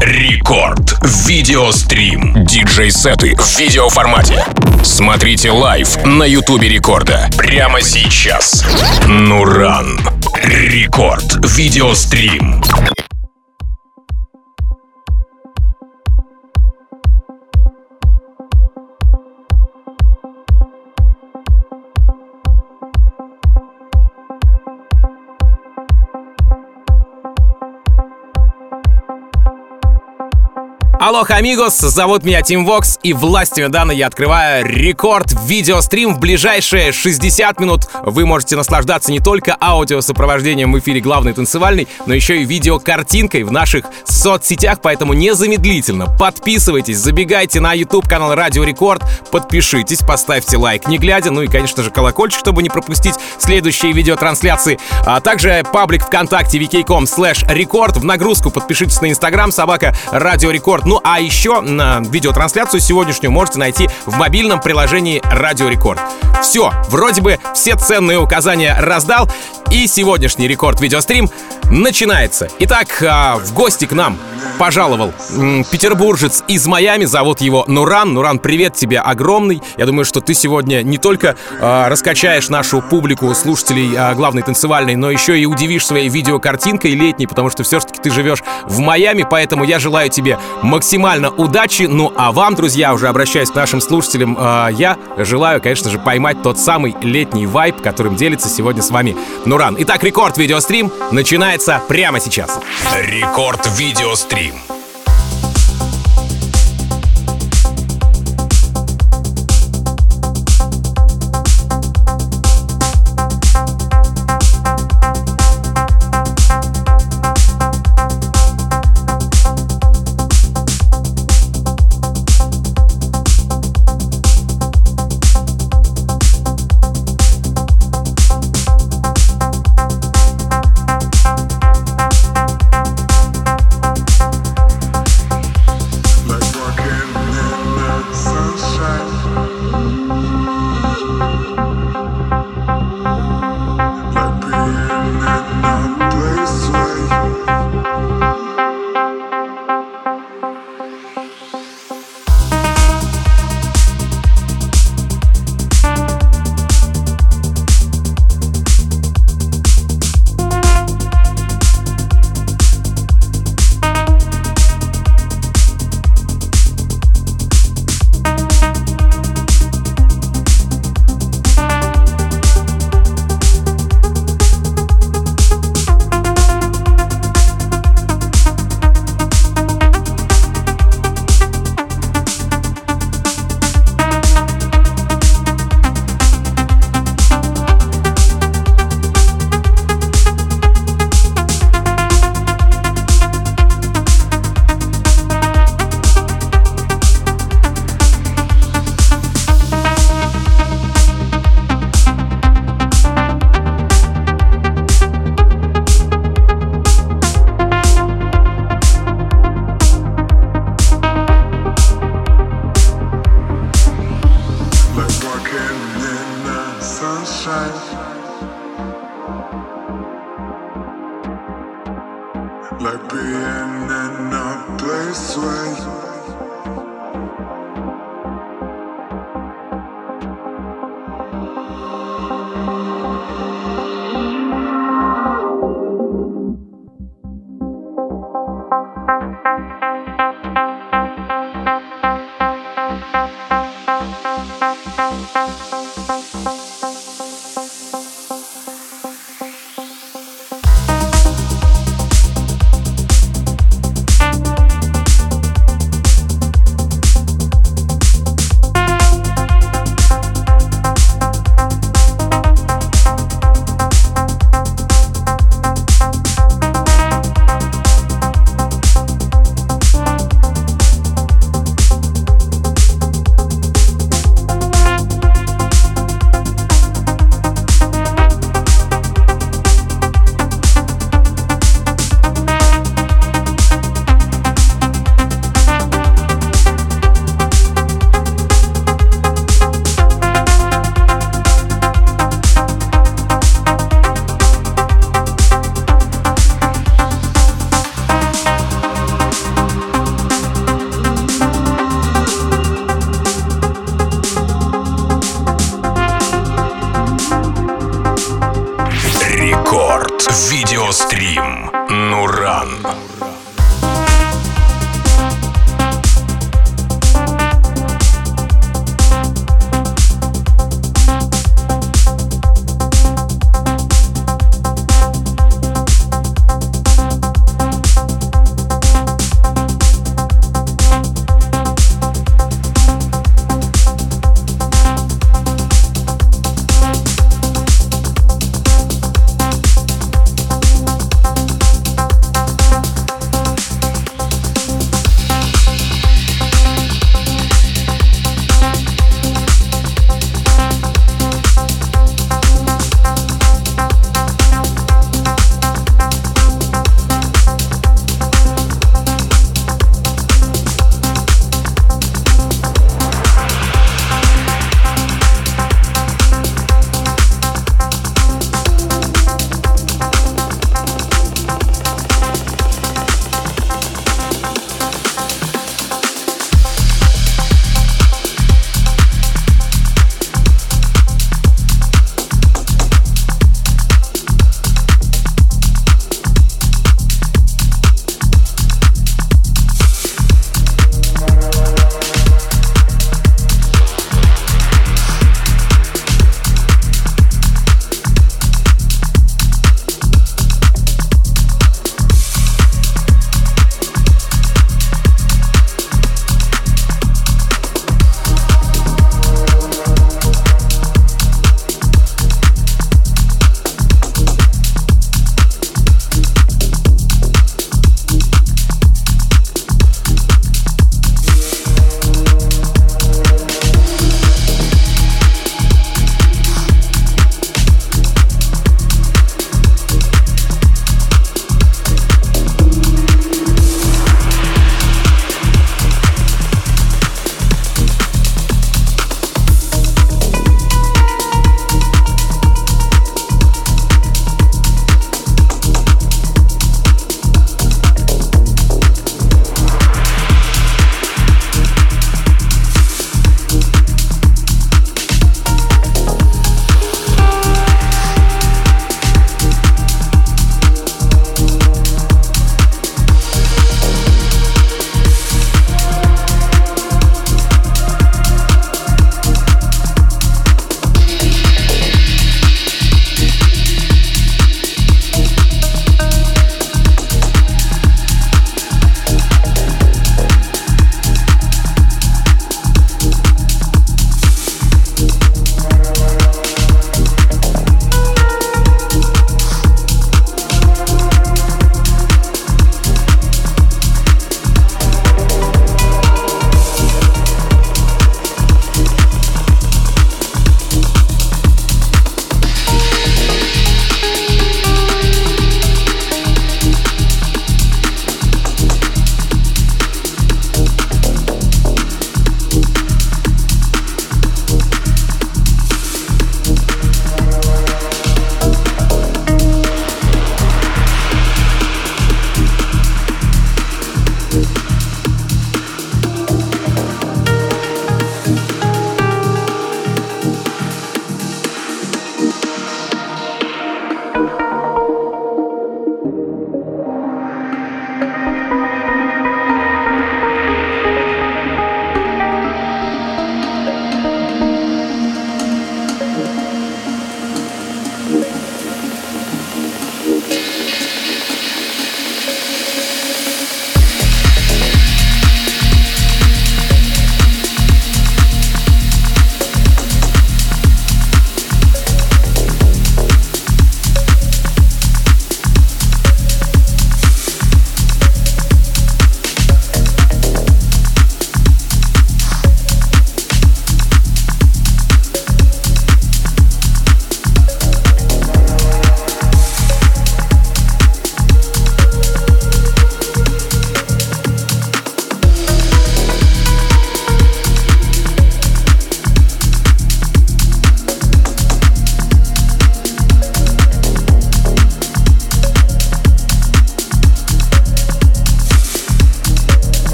Рекорд. Видеострим. Диджей-сеты в видеоформате. Смотрите live на Ютубе Рекорда. Прямо сейчас. Нуран. Рекорд. Видеострим. Алло, amigos, зовут меня Тим Вокс, и властью данной я открываю рекорд видеострим в ближайшие 60 минут. Вы можете наслаждаться не только аудиосопровождением в эфире главной танцевальной, но еще и видеокартинкой в наших соцсетях, поэтому незамедлительно подписывайтесь, забегайте на YouTube канал Радио Рекорд, подпишитесь, поставьте лайк, не глядя, ну и, конечно же, колокольчик, чтобы не пропустить следующие видеотрансляции, а также паблик ВКонтакте vk.com slash record, в нагрузку подпишитесь на Инстаграм, собака Радио Рекорд, ну а еще на видеотрансляцию сегодняшнюю можете найти в мобильном приложении Радио Рекорд. Все, вроде бы все ценные указания раздал, и сегодняшний рекорд видеострим начинается. Итак, а, в гости к нам пожаловал петербуржец из Майами, зовут его Нуран. Нуран, привет тебе огромный. Я думаю, что ты сегодня не только э, раскачаешь нашу публику, слушателей э, главной танцевальной, но еще и удивишь своей видеокартинкой летней, потому что все-таки ты живешь в Майами, поэтому я желаю тебе максимально удачи. Ну а вам, друзья, уже обращаясь к нашим слушателям, э, я желаю, конечно же, поймать тот самый летний вайб, которым делится сегодня с вами Нуран. Итак, рекорд видеострим начинается прямо сейчас. Рекорд видеострим.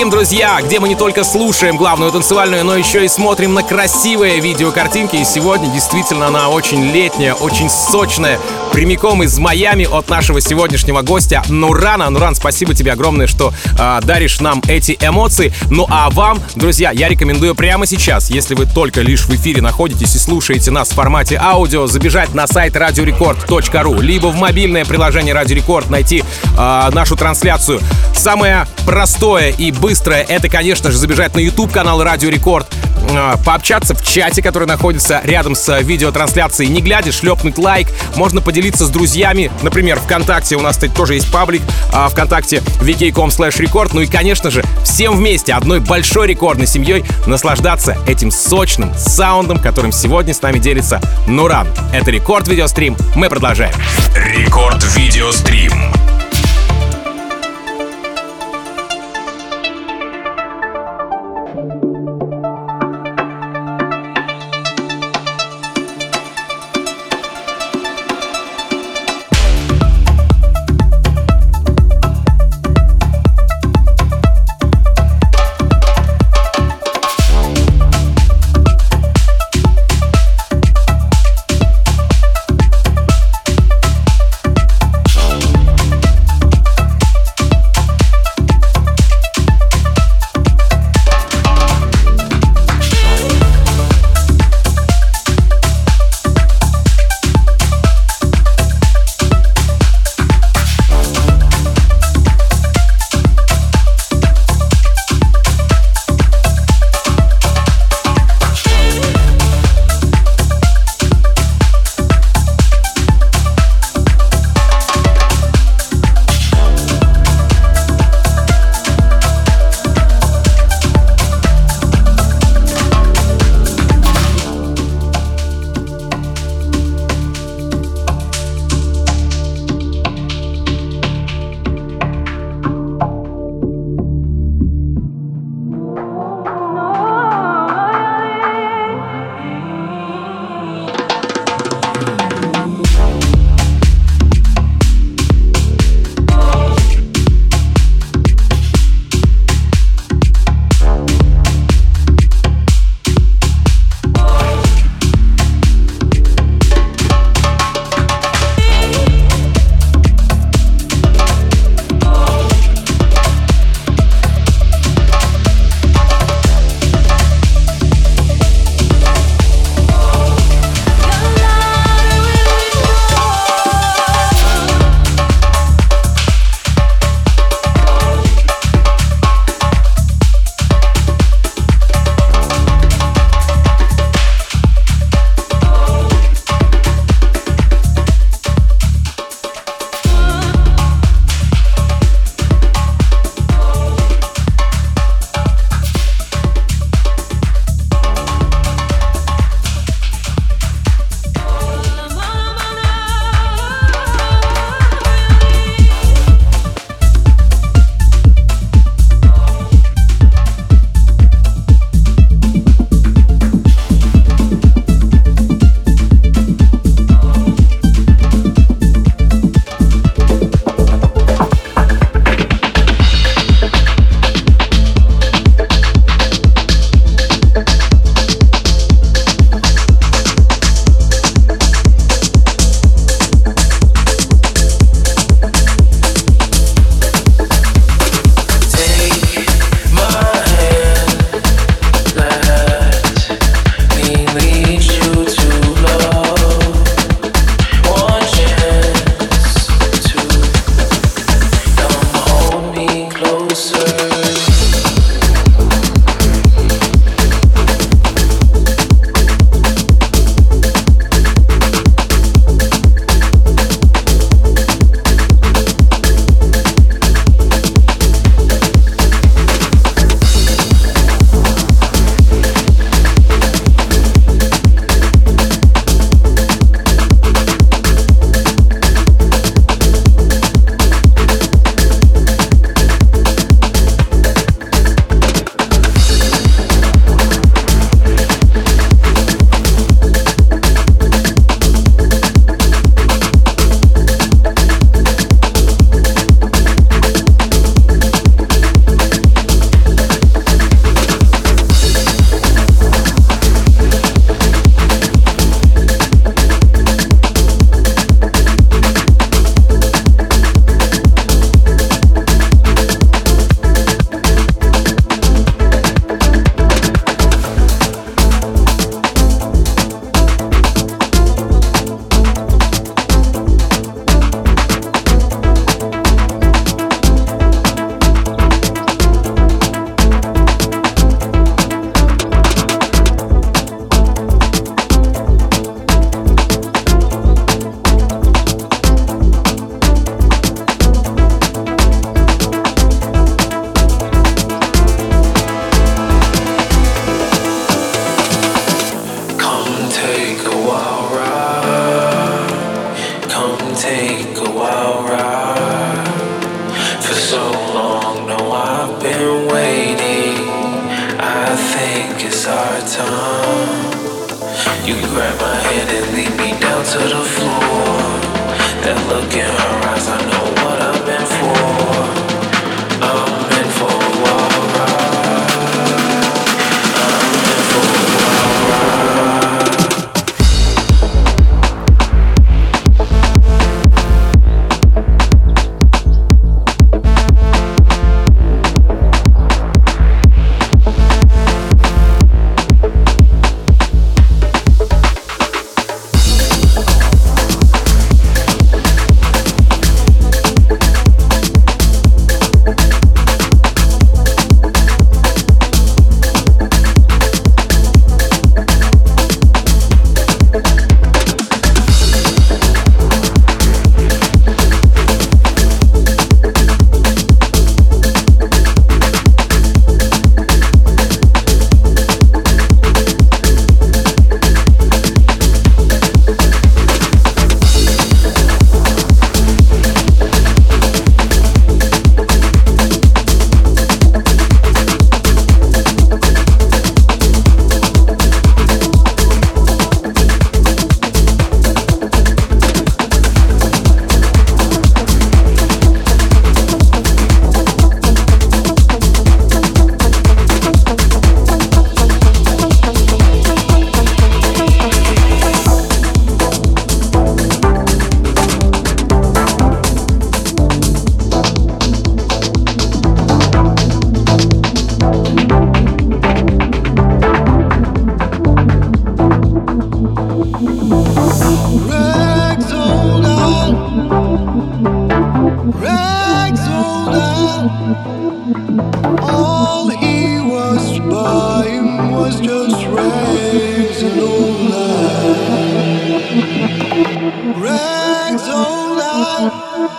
Видеострим, друзья, где мы не только слушаем главную танцевальную, но еще и смотрим на красивые видеокартинки. И сегодня действительно она очень летняя, очень сочная, прямиком из Майами от нашего сегодняшнего гостя Нурана. Нуран, спасибо тебе огромное, что э, даришь нам эти эмоции. Ну а вам, друзья, я рекомендую прямо сейчас, если вы только лишь в эфире находитесь и слушаете нас в формате аудио, забежать на сайт radiorecord.ru, либо в мобильное приложение Радио Рекорд найти э, нашу трансляцию. Самое простое и быстрое это, конечно же, забежать на YouTube канал Радио Рекорд, э, пообщаться в чате, который находится рядом с видеотрансляцией, не глядя, шлепнуть лайк, можно поделиться поделиться с друзьями. Например, ВКонтакте у нас, кстати, тоже есть паблик. А, ВКонтакте vk.com slash record. Ну и, конечно же, всем вместе, одной большой рекордной семьей, наслаждаться этим сочным саундом, которым сегодня с нами делится Нуран. Это Рекорд Видеострим. Мы продолжаем. Рекорд Видеострим.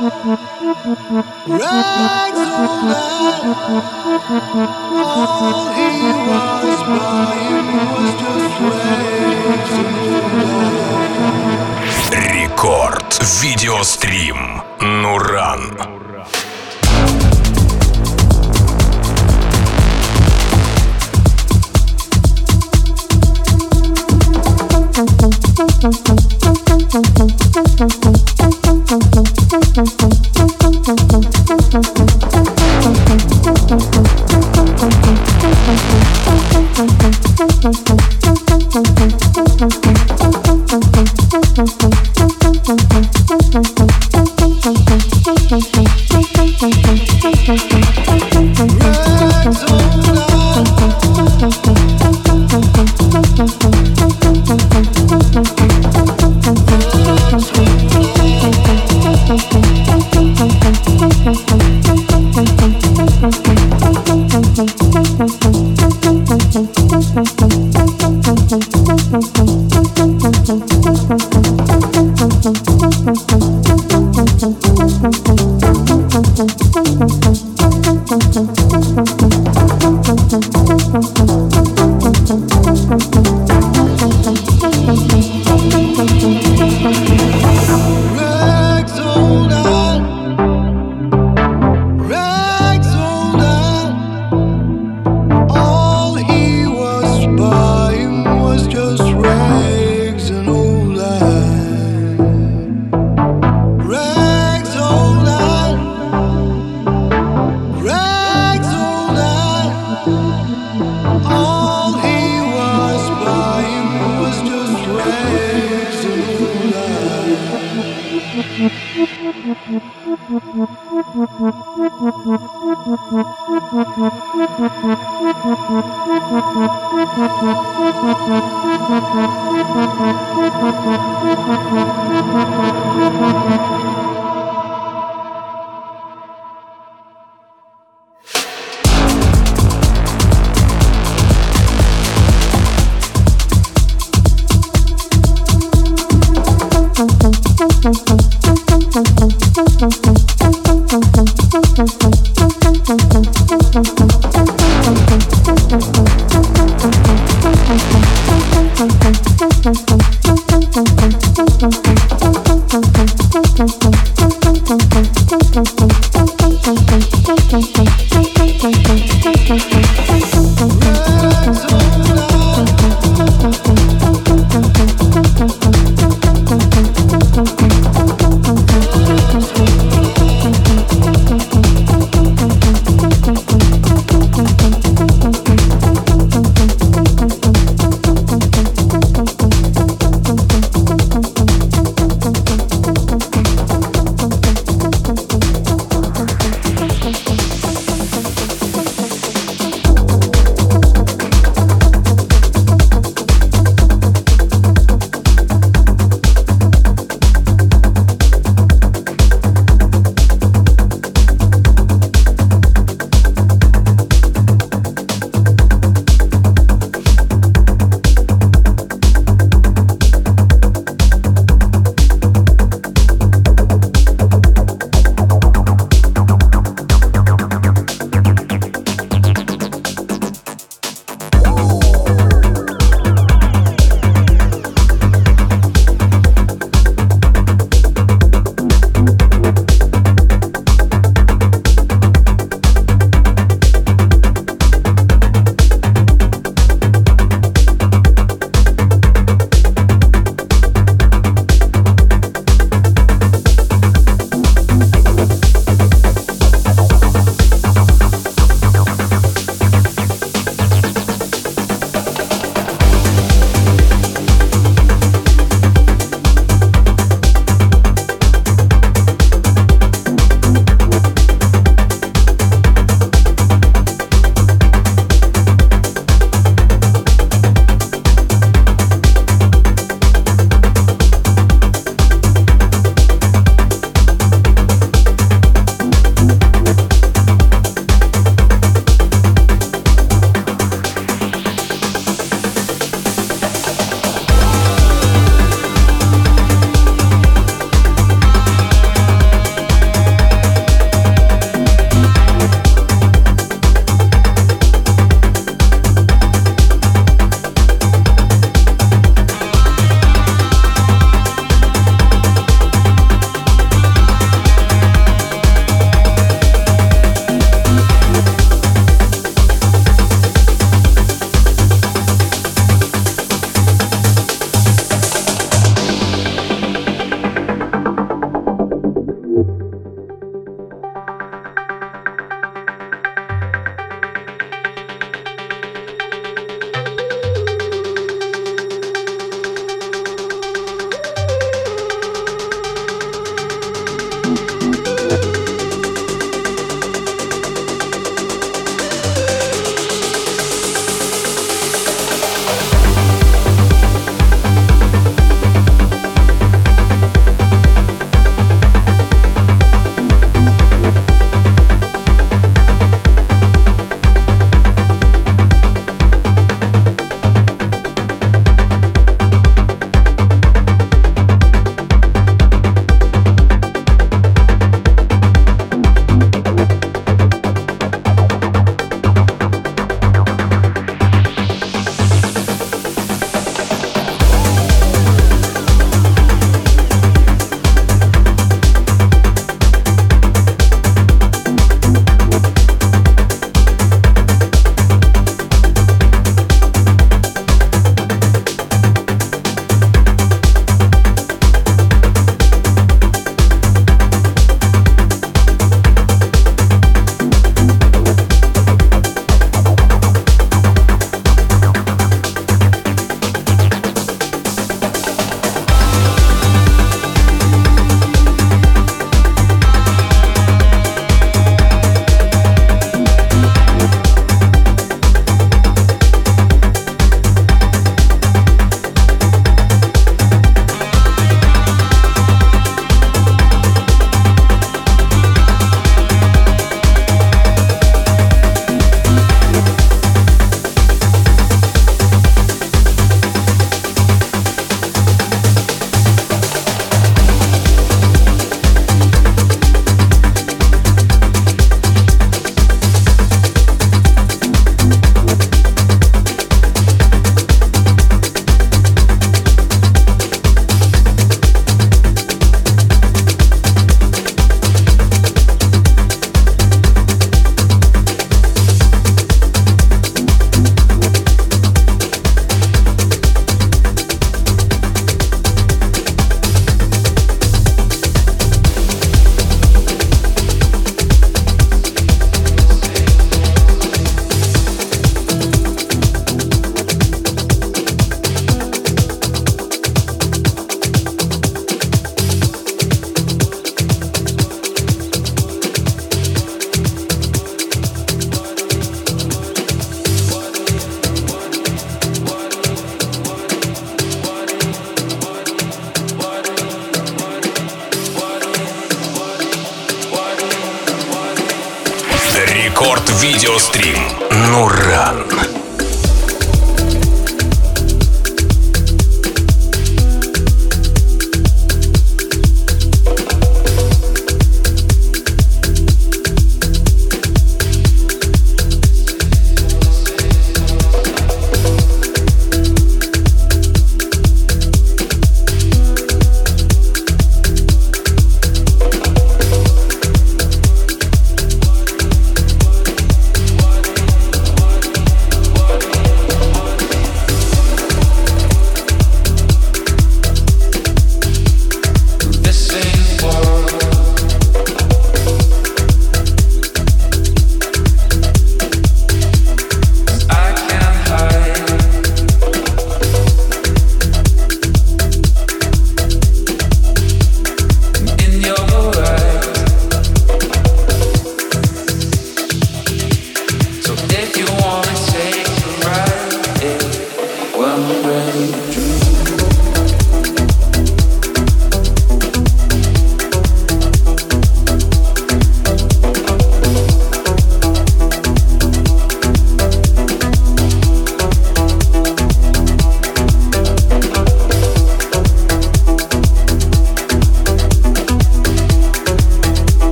Right through that, all he was buying was just waves in the Рекорд. Видеострим. Нуран. Нуран. Thank you.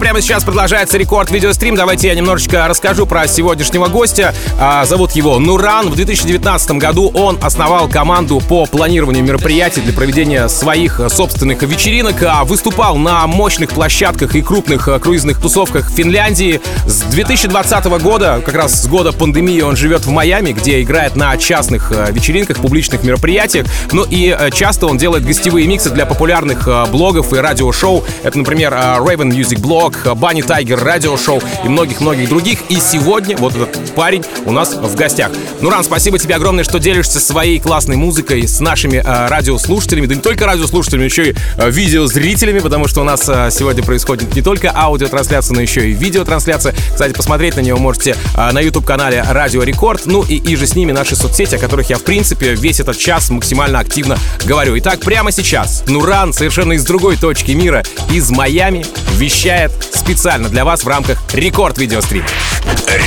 Прямо сейчас продолжается рекорд видеострим. Давайте я немножечко расскажу про сегодняшнего гостя. А, зовут его Нуран. В 2019 году он основал команду по планированию мероприятий для проведения своих собственных вечеринок. А, выступал на мощных площадках и крупных а, круизных тусовках Финляндии. С 2020 года, как раз с года пандемии, он живет в Майами, где играет на частных а, вечеринках, публичных мероприятиях. Ну и а, часто он делает гостевые миксы для популярных блогов и радиошоу. Это, например, Raven Music Blog Блог, Банни Тайгер, радиошоу и многих-многих других. И сегодня вот этот парень у нас в гостях. Нуран, спасибо тебе огромное, что делишься своей классной музыкой с нашими э, радиослушателями, да не только радиослушателями, еще и э, видеозрителями, потому что у нас э, сегодня происходит не только аудиотрансляция, но еще и видеотрансляция. Кстати, посмотреть на нее можете э, на YouTube-канале Радио Рекорд, ну и, и же с ними наши соцсети, о которых я, в принципе, весь этот час максимально активно говорю. Итак, прямо сейчас Нуран совершенно из другой точки мира, из Майами, вещает специально для вас в рамках Рекорд Видеострим.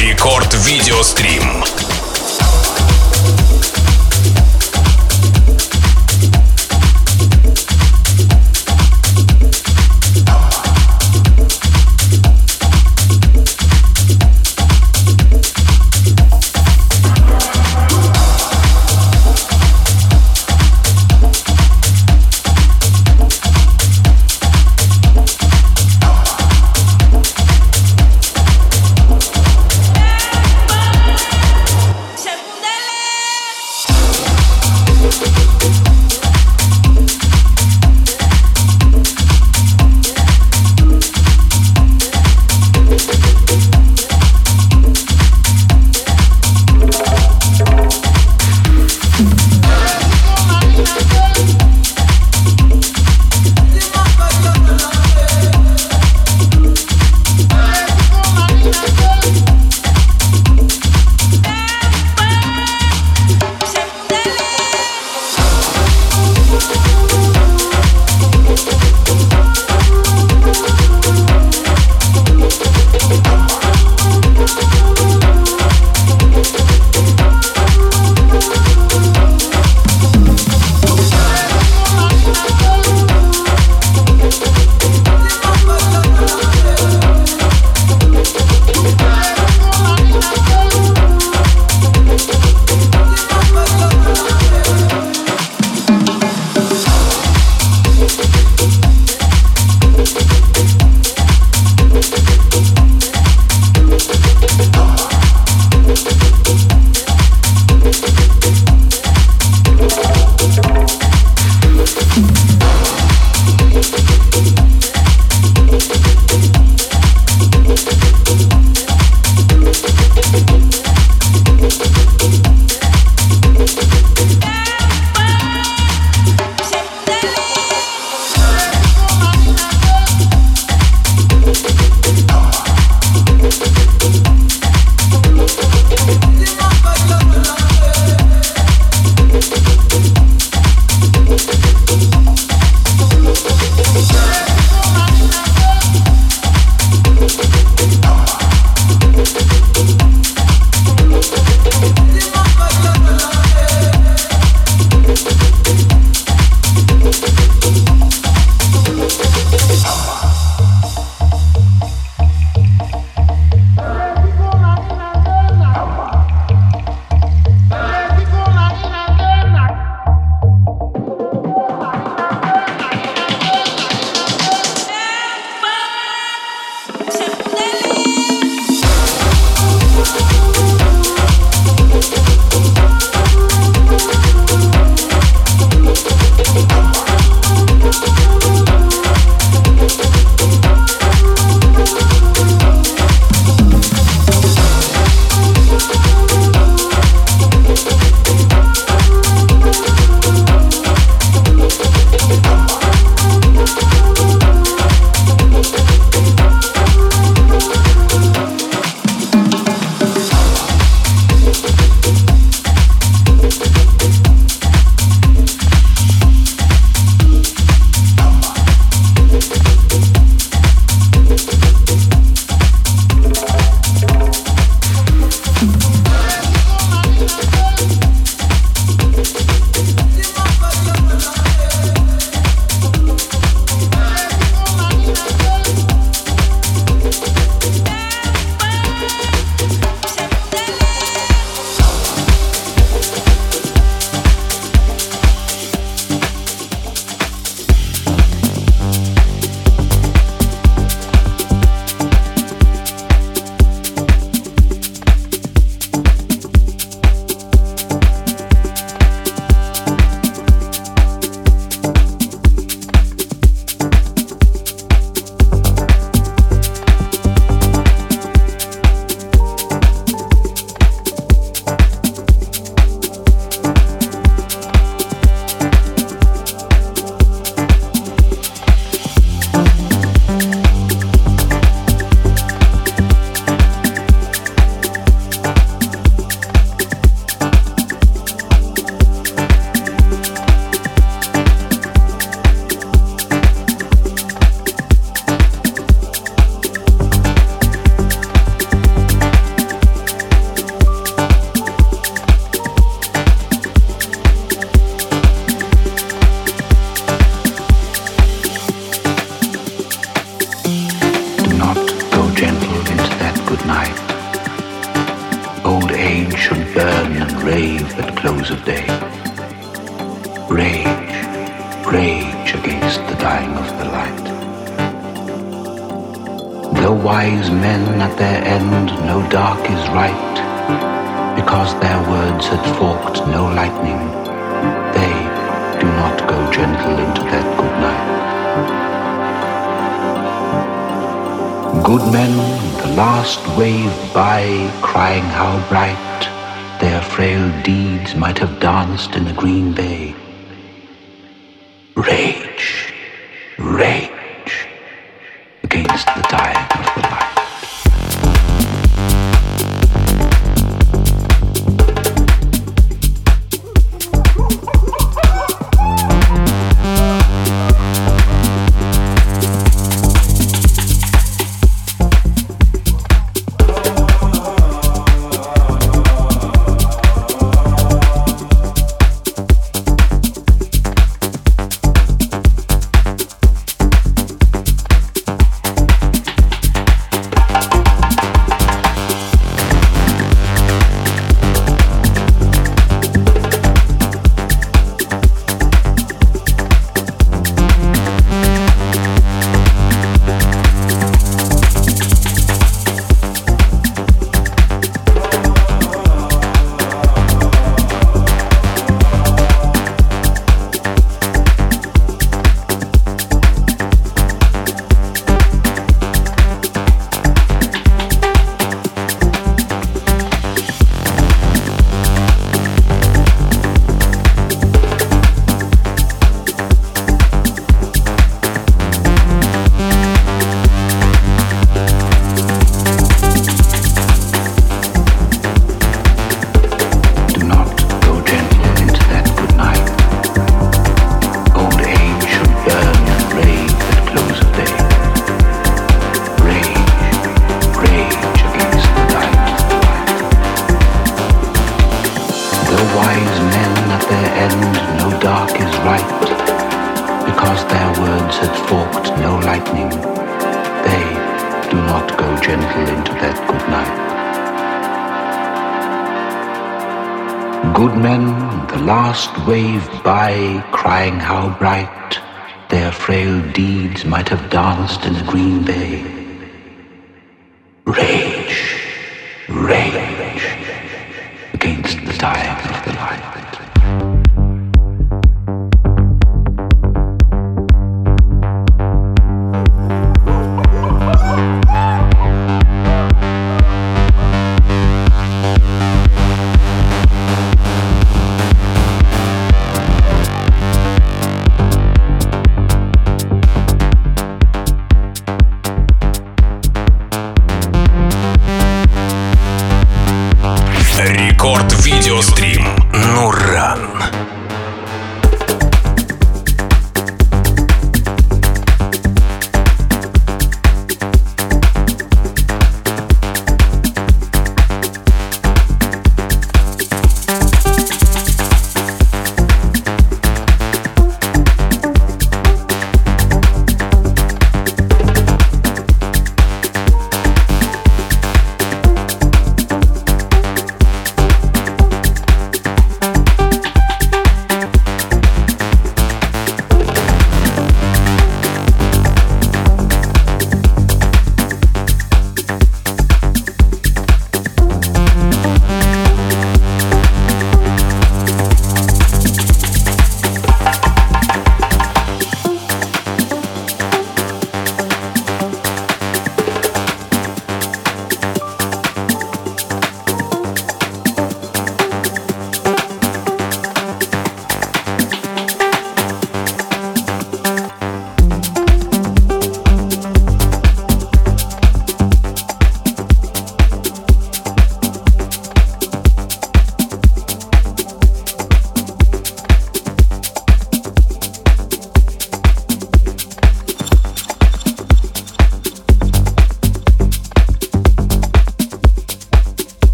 Рекорд Видеострим.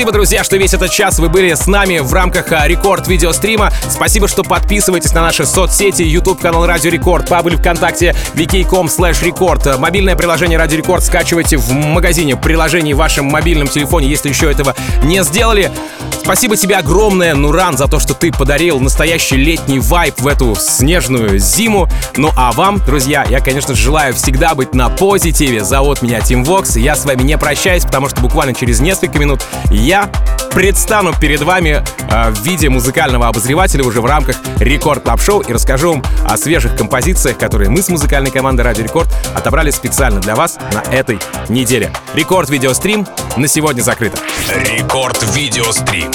Спасибо, друзья, что весь этот час вы были с нами в рамках а, рекорд видеострима. Спасибо, что подписываетесь на наши соцсети, YouTube канал Радио Рекорд, паблик ВКонтакте, vk.com slash record. Мобильное приложение Радио Рекорд скачивайте в магазине приложений в вашем мобильном телефоне, если еще этого не сделали. Спасибо тебе огромное, Нуран, за то, что ты подарил настоящий летний вайб в эту снежную зиму. Ну а вам, друзья, я, конечно же, желаю всегда быть на позитиве. Зовут меня Тим Вокс, и я с вами не прощаюсь, потому что буквально через несколько минут я предстану перед вами э, в виде музыкального обозревателя уже в рамках Record Club Show и расскажу вам о свежих композициях, которые мы с музыкальной командой Радио Рекорд отобрали специально для вас на этой неделе. Рекорд видеострим на сегодня закрыто. Рекорд видеострим.